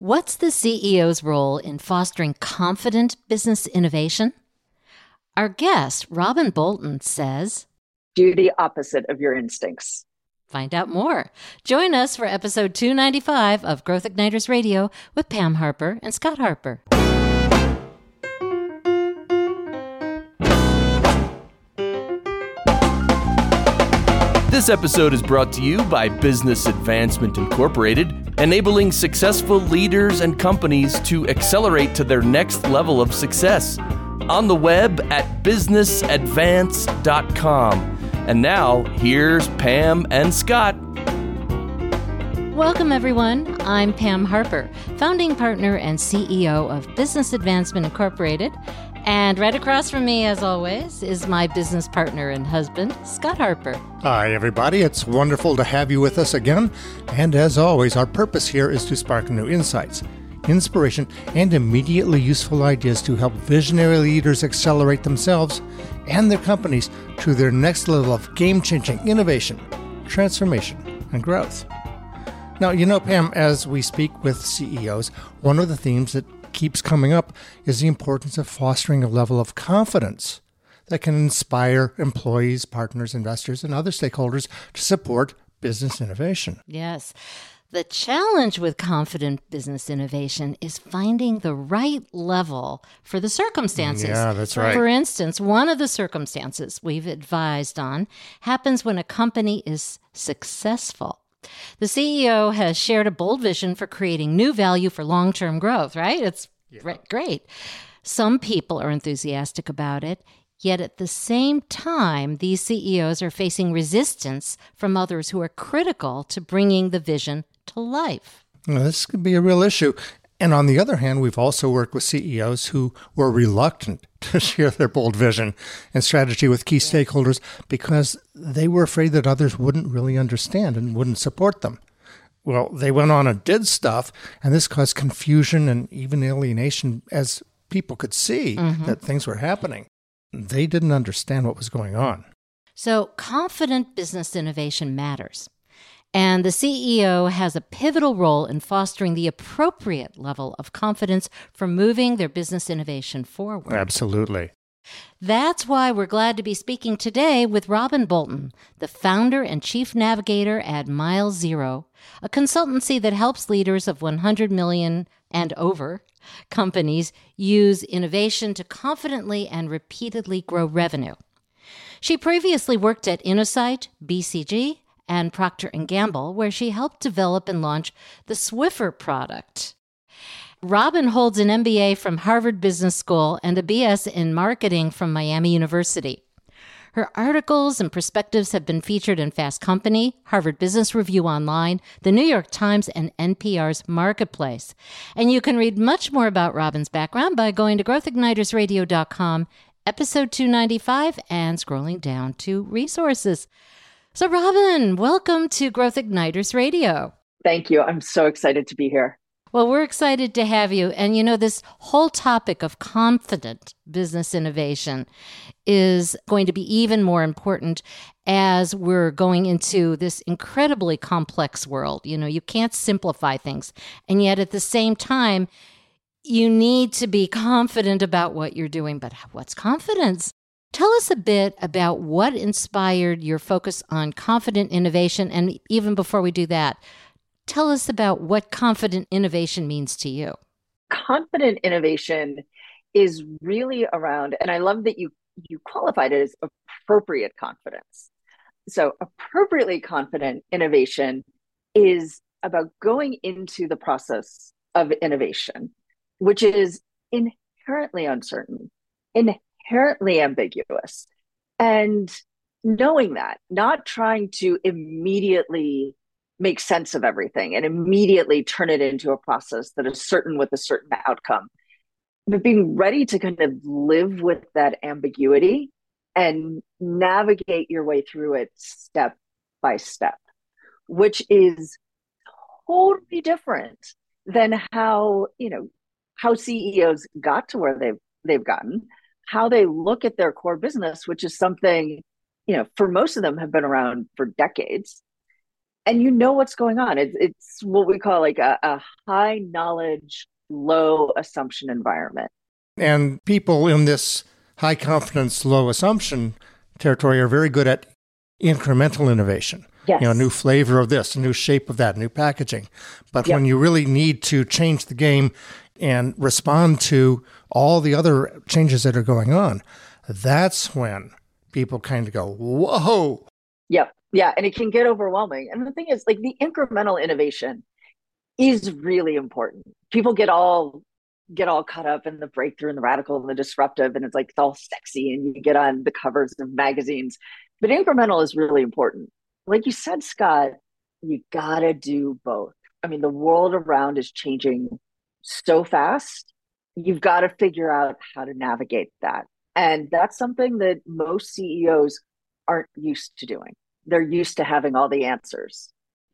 What's the CEO's role in fostering confident business innovation? Our guest, Robyn Bolton, says Do the opposite of your instincts. Find out more. Join us for episode 295 of Growth Igniters Radio with Pam Harper and Scott Harper. This episode is brought to you by Business Advancement Incorporated, enabling successful leaders and companies to accelerate to their next level of success. On the web at businessadvance.com. And now, here's Pam and Scott. Welcome, everyone. I'm Pam Harper, founding partner and CEO of Business Advancement Incorporated. And right across from me, as always, is my business partner and husband, Scott Harper. Hi, everybody. It's wonderful to have you with us again. And as always, our purpose here is to spark new insights, inspiration, and immediately useful ideas to help visionary leaders accelerate themselves and their companies to their next level of game changing innovation, transformation, and growth. Now, you know, Pam, as we speak with CEOs, one of the themes that keeps coming up is the importance of fostering a level of confidence that can inspire employees, partners, investors, and other stakeholders to support business innovation. Yes. The challenge with confident business innovation is finding the right level for the circumstances. Yeah, that's right. For instance, one of the circumstances we've advised on happens when a company is successful. The CEO has shared a bold vision for creating new value for long term growth, right? It's yeah. great. Some people are enthusiastic about it, yet at the same time, these CEOs are facing resistance from others who are critical to bringing the vision to life. This could be a real issue. And on the other hand, we've also worked with CEOs who were reluctant to share their bold vision and strategy with key stakeholders because they were afraid that others wouldn't really understand and wouldn't support them. Well, they went on and did stuff, and this caused confusion and even alienation as people could see mm-hmm. that things were happening. They didn't understand what was going on. So, confident business innovation matters. And the CEO has a pivotal role in fostering the appropriate level of confidence for moving their business innovation forward. Absolutely. That's why we're glad to be speaking today with Robyn Bolton, the founder and chief navigator at Mile Zero, a consultancy that helps leaders of 100 million and over companies use innovation to confidently and repeatedly grow revenue. She previously worked at Innosight, BCG, and Procter & Gamble, where she helped develop and launch the Swiffer product. Robyn holds an MBA from Harvard Business School and a BS in marketing from Miami University. Her articles and perspectives have been featured in Fast Company, Harvard Business Review Online, the New York Times, and NPR's Marketplace. And you can read much more about Robyn's background by going to growthignitersradio.com, episode 295, and scrolling down to resources. So, Robyn, welcome to Growth Igniters Radio. Thank you. I'm so excited to be here. Well, we're excited to have you. And you know, this whole topic of confident business innovation is going to be even more important as we're going into this incredibly complex world. You know, you can't simplify things. And yet at the same time, you need to be confident about what you're doing. But what's confidence? Tell us a bit about what inspired your focus on confident innovation. And even before we do that, tell us about what confident innovation means to you. Confident innovation is really around, and I love that you you qualified it as appropriate confidence. So, appropriately confident innovation is about going into the process of innovation, which is inherently uncertain, inherently ambiguous. And knowing that, not trying to immediately make sense of everything and immediately turn it into a process that is certain with a certain outcome, but being ready to kind of live with that ambiguity and navigate your way through it step by step, which is totally different than how, you know, how CEOs got to where they've they've gotten how they look at their core business, which is something, you know, for most of them have been around for decades. and you know what's going on. It's it's what we call like a, a high knowledge, low assumption environment. And people in this high confidence, low assumption territory are very good at incremental innovation. Yes. You know, a new flavor of this, a new shape of that, new packaging. But Yep. when you really need to change the game and respond to all the other changes that are going on, that's when people kind of go, whoa. Yep. Yeah. And it can get overwhelming. And the thing is, like, the incremental innovation is really important. People get all get all caught up in the breakthrough and the radical and the disruptive and it's like it's all sexy and you get on the covers of magazines but incremental is really important like you said scott you gotta do both i mean the world around is changing so fast you've got to figure out how to navigate that. And that's something that most ceos aren't used to doing. They're used to having all the answers.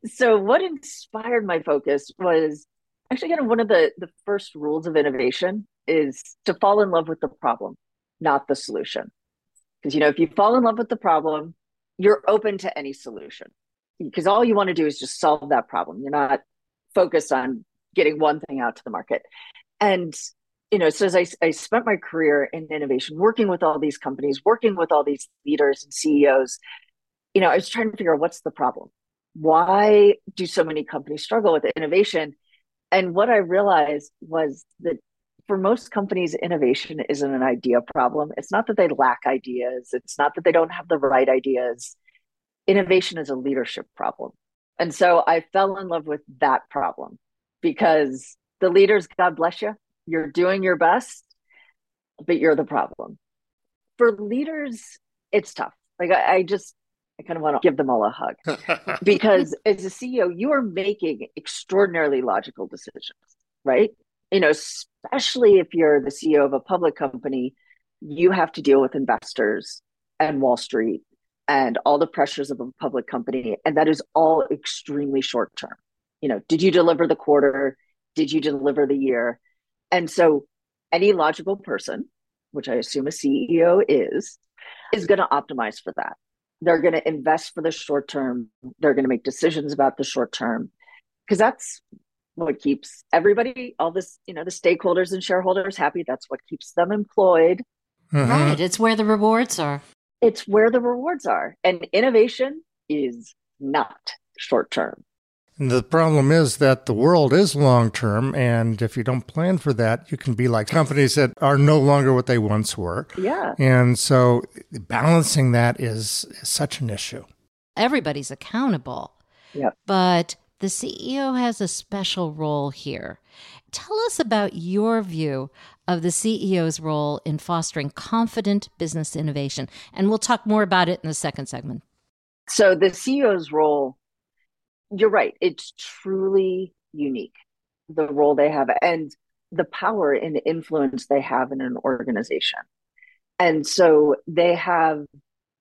So what inspired my focus was actually kind of one of the the first rules of innovation is to fall in love with the problem not the solution. Because you know if you fall in love with the problem you're open to any solution. Because all you want to do is just solve that problem. You're not focused on getting one thing out to the market. And you know so as I, I spent my career in innovation working with all these companies working with all these leaders and ceos you know i was trying to figure out what's the problem why do so many companies struggle with innovation and what I realized was that for most companies, innovation isn't an idea problem. It's not that they lack ideas, it's not that they don't have the right ideas. Innovation is a leadership problem. And so I fell in love with that problem because the leaders, God bless you, you're doing your best, but you're the problem. For leaders, it's tough. Like I, I just, I kind of want to give them all a hug because as a CEO, you are making extraordinarily logical decisions, right? You know, especially if you're the CEO of a public company, you have to deal with investors and Wall Street and all the pressures of a public company. And that is all extremely short term. You know, did you deliver the quarter? Did you deliver the year? And so any logical person, which I assume a CEO is, is going to optimize for that. They're going to invest for the short term. They're going to make decisions about the short term. Because that's what keeps everybody all this you know the stakeholders and shareholders happy. That's what keeps them employed. Mhm. Right. It's where the rewards are. it's where the rewards are. And innovation is not short term The problem is that the world is long term, and if you don't plan for that, you can be like companies that are no longer what they once were. yeah And so balancing that is, is such an issue. Everybody's accountable. Yep. But the CEO has a special role here. Tell us about your view of the CEO's role in fostering confident business innovation. And we'll talk more about it in the second segment. so the ceo's role you're right. It's truly unique the role they have and the power and influence they have in an organization. And so they have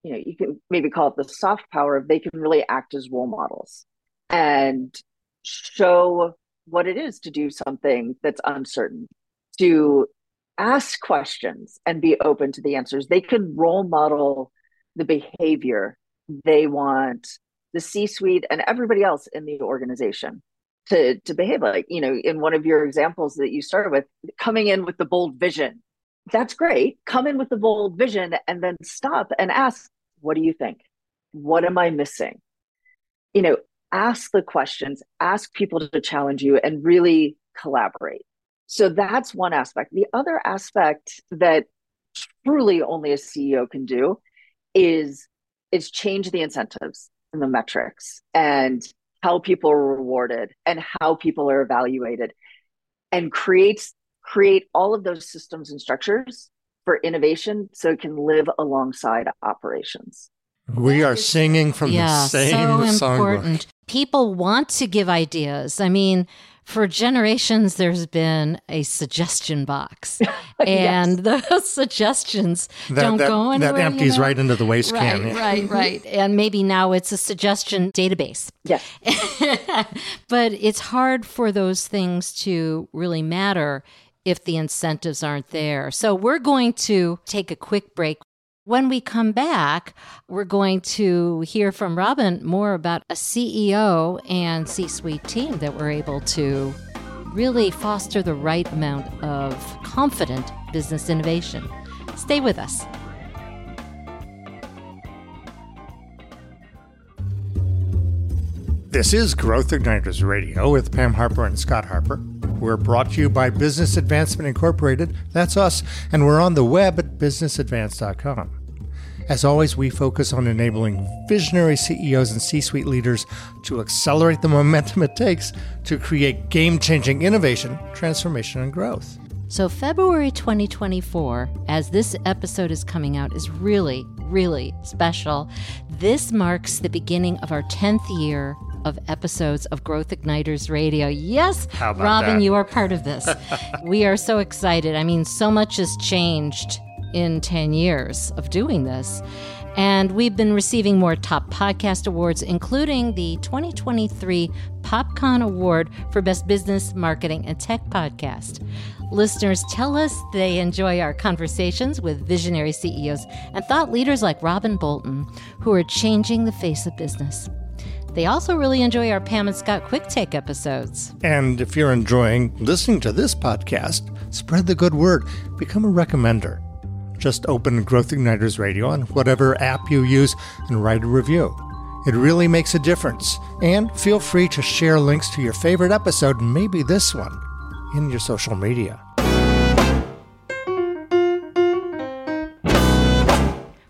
you know you can maybe call it the soft power they can really act as role models and show what it is to do something that's uncertain to ask questions and be open to the answers. They can role model the behavior they want the C suite and everybody else in the organization to, to behave like, you know, in one of your examples that you started with, coming in with the bold vision. That's great. Come in with the bold vision and then stop and ask, what do you think? What am I missing? You know, ask the questions, ask people to challenge you and really collaborate. So that's one aspect. The other aspect that truly only a CEO can do is is change the incentives the metrics and how people are rewarded and how people are evaluated and creates create all of those systems and structures for innovation so it can live alongside operations We are singing from yeah, the same so songbook. important. People want to give ideas. I mean, for generations, there's been a suggestion box, and those suggestions That, don't that, go anywhere. that you empties know? right into the waste Right, can. yeah. right, right. And maybe now it's a suggestion database. yes but it's hard for those things to really matter if the incentives aren't there. So we're going to take a quick break. When we come back, we're going to hear from Robyn more about a CEO and C suite team that were able to really foster the right amount of confident business innovation. Stay with us. This is Growth Igniters Radio with Pam Harper and Scott Harper. We're brought to you by Business Advancement Incorporated. That's us, and we're on the web at businessadvance.com. As always, we focus on enabling visionary CEOs and C suite leaders to accelerate the momentum it takes to create game changing innovation, transformation, and growth. So, February 2024, as this episode is coming out, is really, really special. This marks the beginning of our 10th year of episodes of Growth Igniters Radio. Yes, Robyn, that? you are part of this. we are so excited. I mean, so much has changed in 10 years of doing this. And we've been receiving more top podcast awards, including the 2023 PopCon Award for Best Business, Marketing, and Tech Podcast. Listeners tell us they enjoy our conversations with visionary CEOs and thought leaders like Robyn Bolton, who are changing the face of business. They also really enjoy our Pam and Scott Quick Take episodes. And if you're enjoying listening to this podcast, spread the good word, become a recommender. Just open Growth Igniters Radio on whatever app you use and write a review. It really makes a difference. And feel free to share links to your favorite episode, maybe this one, in your social media.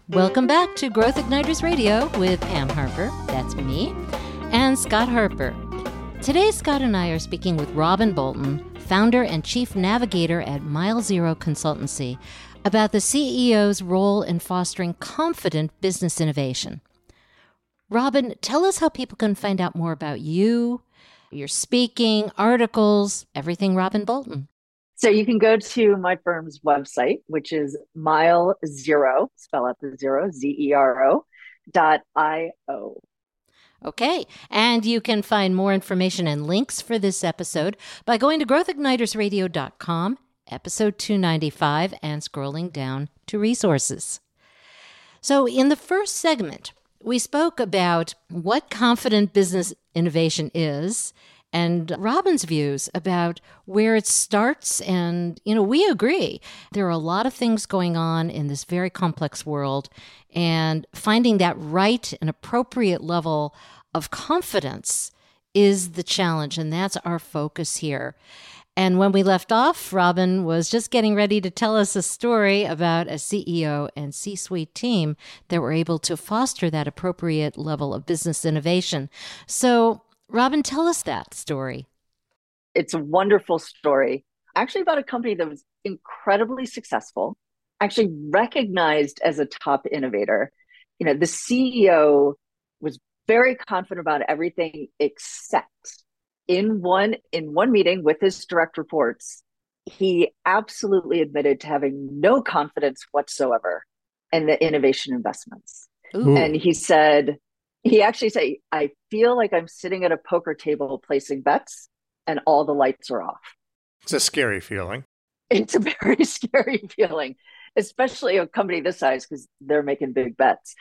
Welcome back to Growth Igniters Radio with Pam Harper, that's me, and Scott Harper. Today, Scott and I are speaking with Robyn Bolton, founder and chief navigator at Mile Zero Consultancy, about the CEO's role in fostering confident business innovation. Robyn, tell us how people can find out more about you, your speaking, articles, everything Robyn Bolton. So you can go to my firm's website, which is mile zero, spell out the zero, Z E R O dot I O. Okay, and you can find more information and links for this episode by going to growthignitersradio.com, episode 295, and scrolling down to resources. So, in the first segment, we spoke about what confident business innovation is and Robyn's views about where it starts. And, you know, we agree. There are a lot of things going on in this very complex world, and finding that right and appropriate level of confidence is the challenge. And that's our focus here. And when we left off, Robyn was just getting ready to tell us a story about a CEO and C suite team that were able to foster that appropriate level of business innovation. So Robyn, tell us that story. It's a wonderful story, actually, about a company that was incredibly successful, actually recognized as a top innovator. You know, the CEO was very confident about everything except in one in one meeting with his direct reports he absolutely admitted to having no confidence whatsoever in the innovation investments Ooh. and he said he actually said, I feel like I'm sitting at a poker table placing bets and all the lights are off. It's a scary feeling. It's a very scary feeling, especially a company this size because they're making big bets.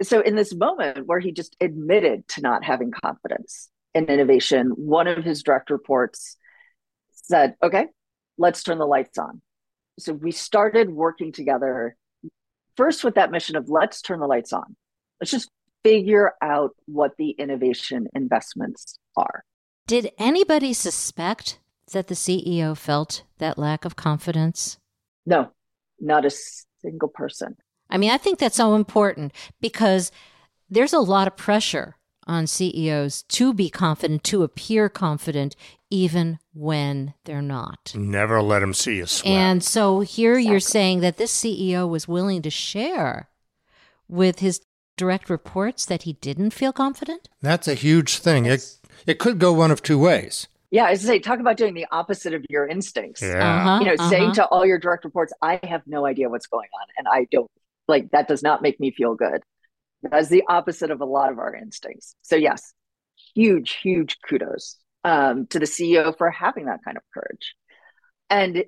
So, in this moment where he just admitted to not having confidence in innovation, one of his direct reports said, Okay, let's turn the lights on. So, we started working together first with that mission of let's turn the lights on. Let's just figure out what the innovation investments are. Did anybody suspect that the CEO felt that lack of confidence? No, not a single person. I mean, I think that's so important because there's a lot of pressure on CEOs to be confident, to appear confident, even when they're not. Never let them see you sweat. And so here exactly. you're saying that this CEO was willing to share with his direct reports that he didn't feel confident? That's a huge thing. It it could go one of two ways. Yeah, I say, talk about doing the opposite of your instincts. Yeah. Uh-huh, you know, uh-huh. saying to all your direct reports, I have no idea what's going on. And I don't like that does not make me feel good. That's the opposite of a lot of our instincts. So yes, huge, huge kudos um, to the CEO for having that kind of courage. And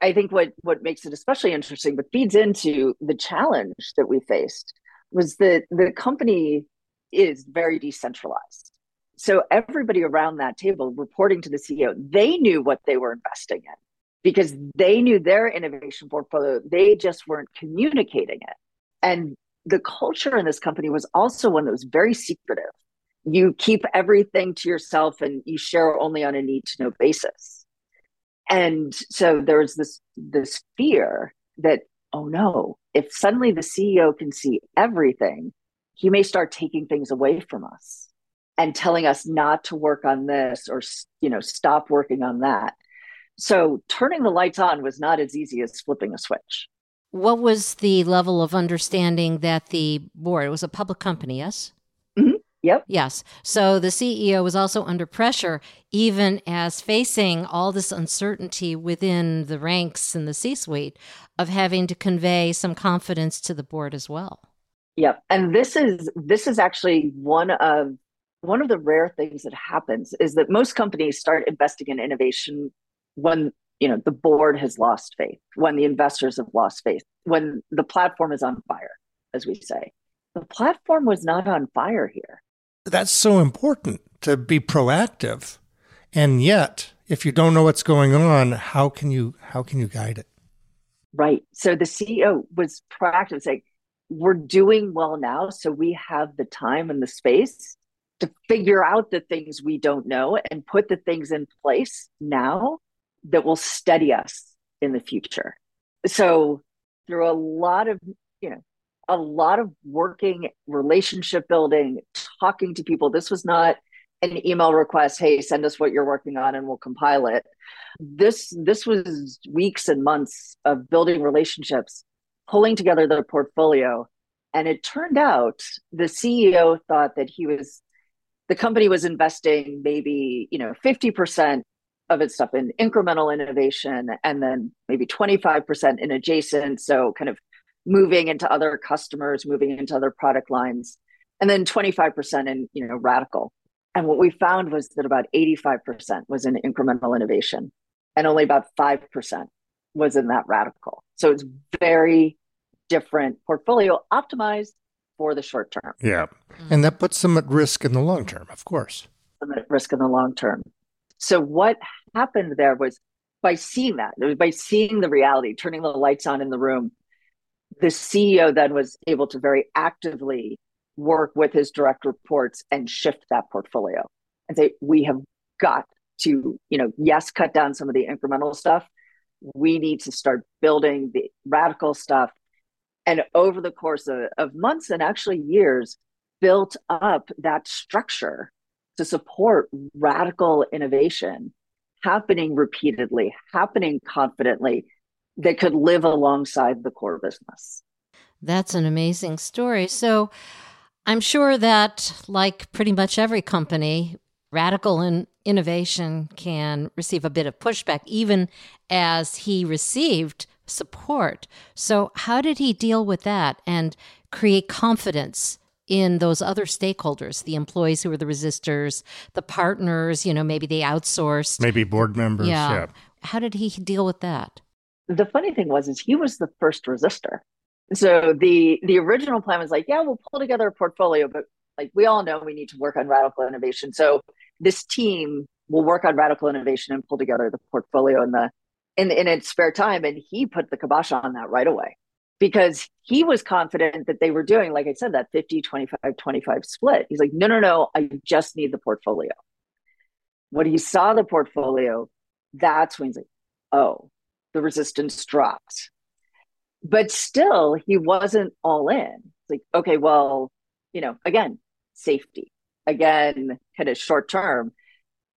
I think what what makes it especially interesting, but feeds into the challenge that we faced, was that the company is very decentralized. So everybody around that table reporting to the CEO, they knew what they were investing in because they knew their innovation portfolio. They just weren't communicating it. And the culture in this company was also one that was very secretive. You keep everything to yourself and you share only on a need to know basis. And so there was this this fear that, oh no, if suddenly the CEO can see everything, he may start taking things away from us and telling us not to work on this or you know stop working on that so turning the lights on was not as easy as flipping a switch what was the level of understanding that the board it was a public company yes. Yep yes so the ceo was also under pressure even as facing all this uncertainty within the ranks in the c suite of having to convey some confidence to the board as well Yep. And this is this is actually one of one of the rare things that happens is that most companies start investing in innovation when you know the board has lost faith, when the investors have lost faith, when the platform is on fire, as we say. The platform was not on fire here. That's so important to be proactive. And yet, if you don't know what's going on, how can you how can you guide it? Right. So the CEO was proactive saying, we're doing well now. So we have the time and the space to figure out the things we don't know and put the things in place now that will steady us in the future. So through a lot of, you know, a lot of working relationship building, talking to people. This was not an email request, hey, send us what you're working on and we'll compile it. This this was weeks and months of building relationships pulling together the portfolio. And it turned out the CEO thought that he was, the company was investing maybe, you know, 50% of its stuff in incremental innovation and then maybe 25% in adjacent. So kind of moving into other customers, moving into other product lines, and then 25% in, you know, radical. And what we found was that about 85% was in incremental innovation and only about 5% was in that radical. So it's very different portfolio optimized for the short term. Yeah. And that puts them at risk in the long term, of course. At risk in the long term. So what happened there was by seeing that, by seeing the reality, turning the lights on in the room, the CEO then was able to very actively work with his direct reports and shift that portfolio and say, we have got to, you know, yes, cut down some of the incremental stuff. We need to start building the radical stuff and over the course of, of months and actually years built up that structure to support radical innovation happening repeatedly happening confidently that could live alongside the core business that's an amazing story so i'm sure that like pretty much every company radical in innovation can receive a bit of pushback even as he received support. So, how did he deal with that and create confidence in those other stakeholders, the employees who were the resistors, the partners, you know, maybe they outsourced, maybe board members. Yeah. yeah. How did he deal with that? The funny thing was, is he was the first resistor. So the the original plan was like, yeah, we'll pull together a portfolio, but like we all know, we need to work on radical innovation. So this team will work on radical innovation and pull together the portfolio and the in, in its spare time. And he put the kibosh on that right away because he was confident that they were doing, like I said, that 50, 25, 25 split. He's like, no, no, no, I just need the portfolio. When he saw the portfolio, that's when he's like, oh, the resistance dropped. But still, he wasn't all in. Like, okay, well, you know, again, safety, again, kind of short term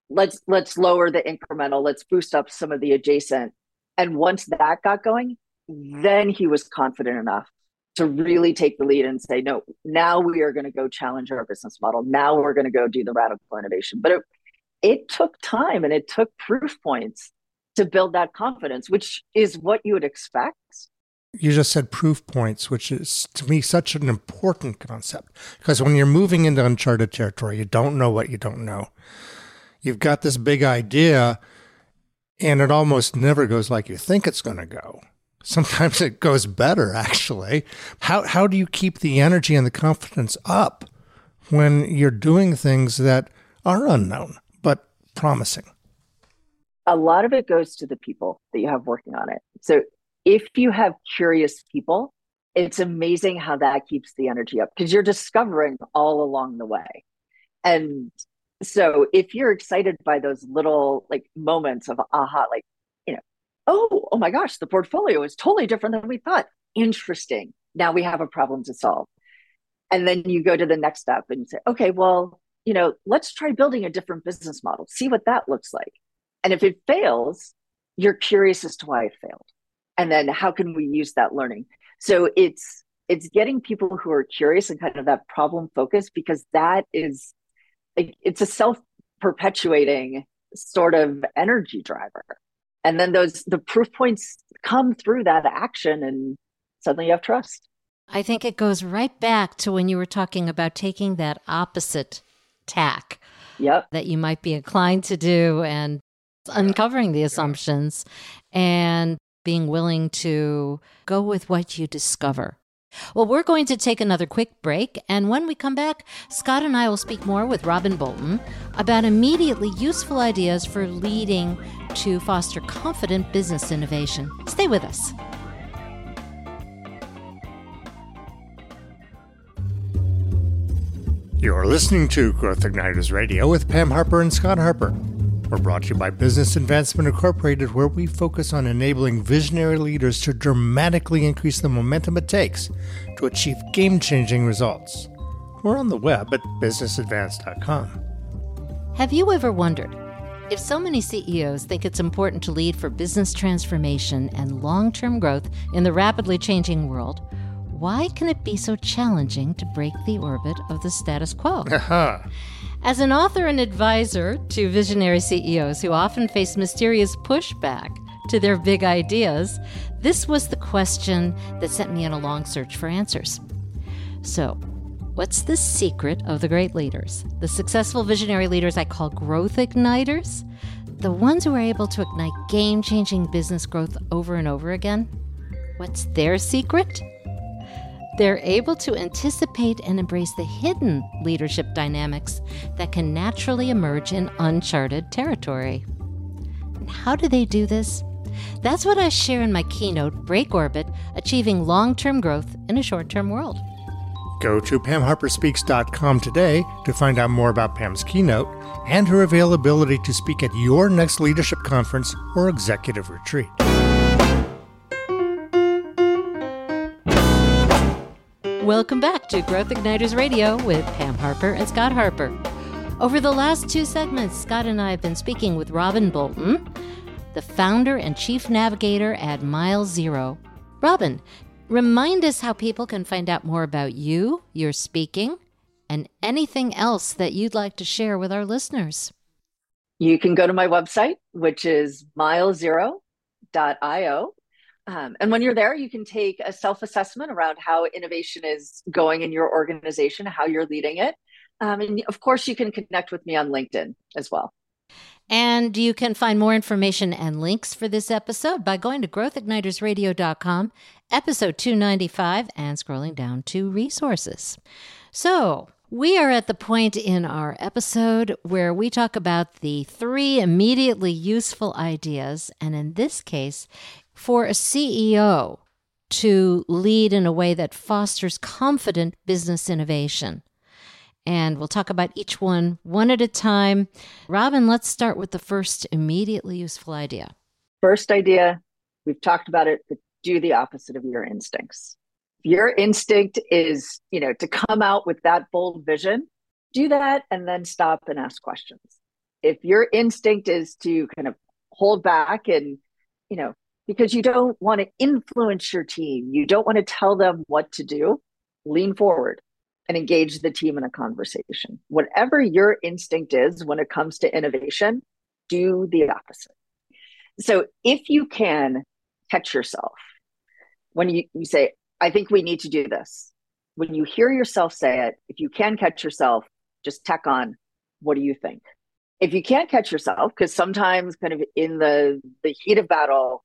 let's let's lower the incremental let's boost up some of the adjacent and once that got going then he was confident enough to really take the lead and say no now we are going to go challenge our business model now we're going to go do the radical innovation but it, it took time and it took proof points to build that confidence which is what you would expect you just said proof points, which is to me such an important concept because when you're moving into uncharted territory, you don't know what you don't know you've got this big idea And it almost never goes like you think it's going to go. Sometimes it goes better, actually. How, how do you keep the energy and the confidence up when you're doing things that are unknown but promising? A lot of it goes to the people that you have working on it. So if you have curious people, it's amazing how that keeps the energy up because you're discovering all along the way. And so if you're excited by those little like moments of aha, like, you know, oh, oh my gosh, the portfolio is totally different than we thought. Interesting. Now we have a problem to solve. And then you go to the next step and you say, okay, well, you know, let's try building a different business model, see what that looks like. And if it fails, you're curious as to why it failed. And then how can we use that learning? So it's it's getting people who are curious and kind of that problem focus because that is it's a self perpetuating sort of energy driver and then those the proof points come through that action and suddenly you have trust i think it goes right back to when you were talking about taking that opposite tack yep. that you might be inclined to do and uncovering the assumptions and being willing to go with what you discover well, we're going to take another quick break, and when we come back, Scott and I will speak more with Robyn Bolton about immediately useful ideas for leading to foster confident business innovation. Stay with us. You're listening to Growth Igniters Radio with Pam Harper and Scott Harper. We're brought to you by Business Advancement Incorporated, where we focus on enabling visionary leaders to dramatically increase the momentum it takes to achieve game changing results. We're on the web at businessadvance.com. Have you ever wondered if so many CEOs think it's important to lead for business transformation and long term growth in the rapidly changing world? Why can it be so challenging to break the orbit of the status quo? Uh-huh. As an author and advisor to visionary CEOs who often face mysterious pushback to their big ideas, this was the question that sent me on a long search for answers. So, what's the secret of the great leaders? The successful visionary leaders I call growth igniters? The ones who are able to ignite game changing business growth over and over again? What's their secret? They're able to anticipate and embrace the hidden leadership dynamics that can naturally emerge in uncharted territory. And how do they do this? That's what I share in my keynote, Break Orbit Achieving Long Term Growth in a Short Term World. Go to PamHarperSpeaks.com today to find out more about Pam's keynote and her availability to speak at your next leadership conference or executive retreat. Welcome back to Growth Igniters Radio with Pam Harper and Scott Harper. Over the last two segments, Scott and I have been speaking with Robyn Bolton, the founder and chief navigator at Mile Zero. Robyn, remind us how people can find out more about you, your speaking, and anything else that you'd like to share with our listeners. You can go to my website, which is milezero.io um, and when you're there, you can take a self assessment around how innovation is going in your organization, how you're leading it. Um, and of course, you can connect with me on LinkedIn as well. And you can find more information and links for this episode by going to growthignitersradio.com, episode 295, and scrolling down to resources. So, we are at the point in our episode where we talk about the three immediately useful ideas. And in this case, for a CEO to lead in a way that fosters confident business innovation. And we'll talk about each one one at a time. Robyn, let's start with the first immediately useful idea. First idea, we've talked about it, but do the opposite of your instincts. Your instinct is, you know, to come out with that bold vision, do that and then stop and ask questions. If your instinct is to kind of hold back and, you know, because you don't want to influence your team. You don't want to tell them what to do. Lean forward and engage the team in a conversation. Whatever your instinct is when it comes to innovation, do the opposite. So if you can catch yourself when you, you say, I think we need to do this, when you hear yourself say it, if you can catch yourself, just tack on, what do you think? If you can't catch yourself, because sometimes kind of in the the heat of battle,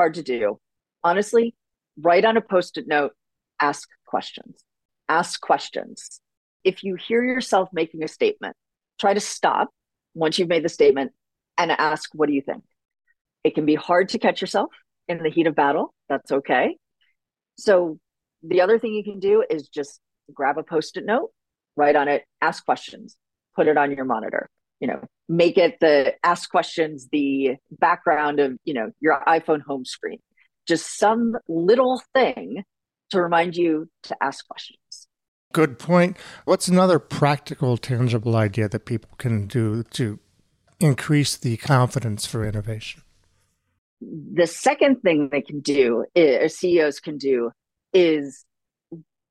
hard to do. Honestly, write on a post-it note, ask questions. Ask questions. If you hear yourself making a statement, try to stop once you've made the statement and ask, what do you think? It can be hard to catch yourself in the heat of battle. That's okay. So the other thing you can do is just grab a post-it note, write on it, ask questions, put it on your monitor. You know, make it the ask questions the background of, you know, your iPhone home screen. Just some little thing to remind you to ask questions. Good point. What's another practical, tangible idea that people can do to increase the confidence for innovation? The second thing they can do, eh, is, CEOs can do, is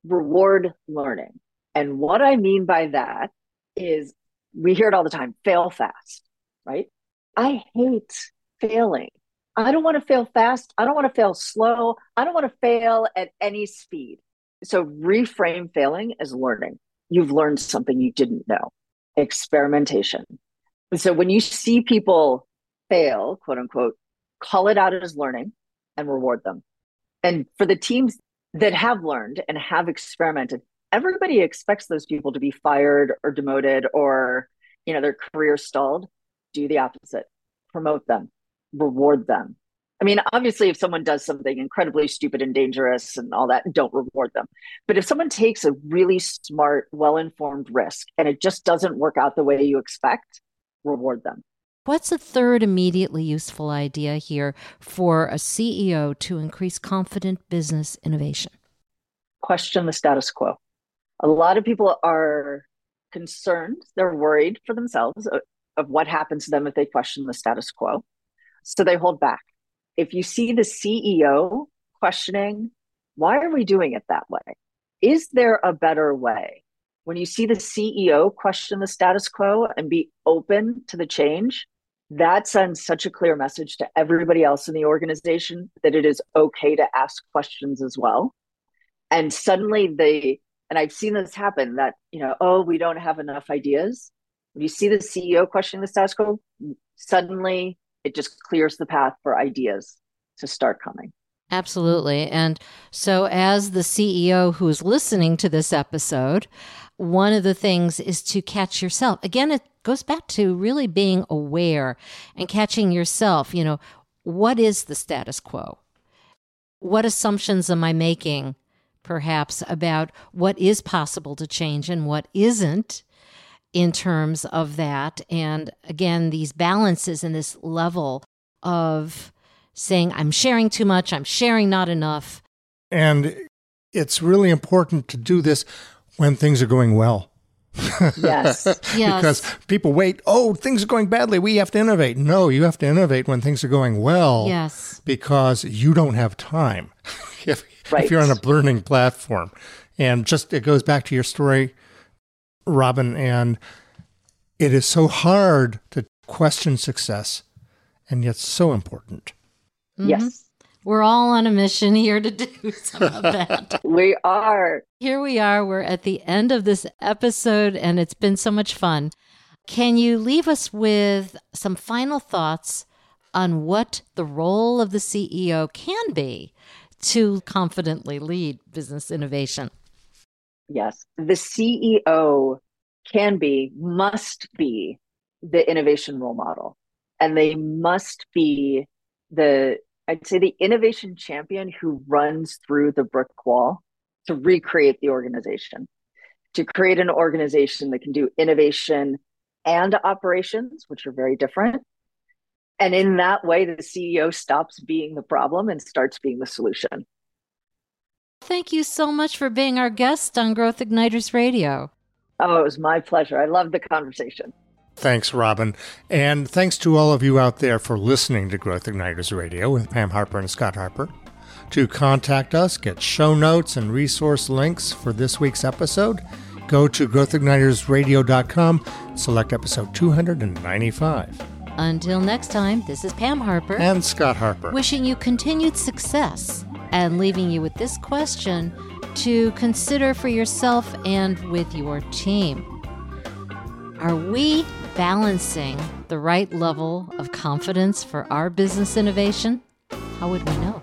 reward learning. And what I mean by that is we hear it all the time fail fast, right? I hate failing. I don't want to fail fast. I don't want to fail slow. I don't want to fail at any speed. So reframe failing as learning. You've learned something you didn't know. Experimentation. And so when you see people fail, quote unquote, call it out as learning and reward them. And for the teams that have learned and have experimented, everybody expects those people to be fired or demoted or, you know, their career stalled. Do the opposite. Promote them, reward them. I mean, obviously, if someone does something incredibly stupid and dangerous and all that, don't reward them. But if someone takes a really smart, well informed risk and it just doesn't work out the way you expect, reward them. What's a third immediately useful idea here for a CEO to increase confident business innovation? Question the status quo. A lot of people are concerned, they're worried for themselves of, of what happens to them if they question the status quo. So they hold back. If you see the CEO questioning, why are we doing it that way? Is there a better way? when you see the CEO question the status quo and be open to the change, that sends such a clear message to everybody else in the organization that it is okay to ask questions as well. And suddenly they, and I've seen this happen that, you know, oh, we don't have enough ideas. When you see the CEO questioning the status quo, suddenly it just clears the path for ideas to start coming. Absolutely. And so, as the CEO who's listening to this episode, one of the things is to catch yourself. Again, it goes back to really being aware and catching yourself. You know, what is the status quo? What assumptions am I making, perhaps, about what is possible to change and what isn't in terms of that? And again, these balances and this level of saying, I'm sharing too much, I'm sharing not enough. And it's really important to do this when things are going well. yes. yes. Because people wait, oh, things are going badly. We have to innovate. No, you have to innovate when things are going well. Yes. Because you don't have time if, right. if you're on a learning platform. And just it goes back to your story, Robyn, and it is so hard to question success, and yet so important. Mm-hmm. Yes. We're all on a mission here to do some of that. we are. Here we are. We're at the end of this episode, and it's been so much fun. Can you leave us with some final thoughts on what the role of the CEO can be to confidently lead business innovation? Yes. The CEO can be, must be the innovation role model, and they must be the I'd say the innovation champion who runs through the brick wall to recreate the organization, to create an organization that can do innovation and operations, which are very different. And in that way, the CEO stops being the problem and starts being the solution. Thank you so much for being our guest on Growth Igniters Radio. Oh, it was my pleasure. I loved the conversation. Thanks, Robyn. And thanks to all of you out there for listening to Growth Igniters Radio with Pam Harper and Scott Harper. To contact us, get show notes and resource links for this week's episode, go to growthignitersradio.com, select episode 295. Until next time, this is Pam Harper and Scott Harper, wishing you continued success and leaving you with this question to consider for yourself and with your team. Are we balancing the right level of confidence for our business innovation? How would we know?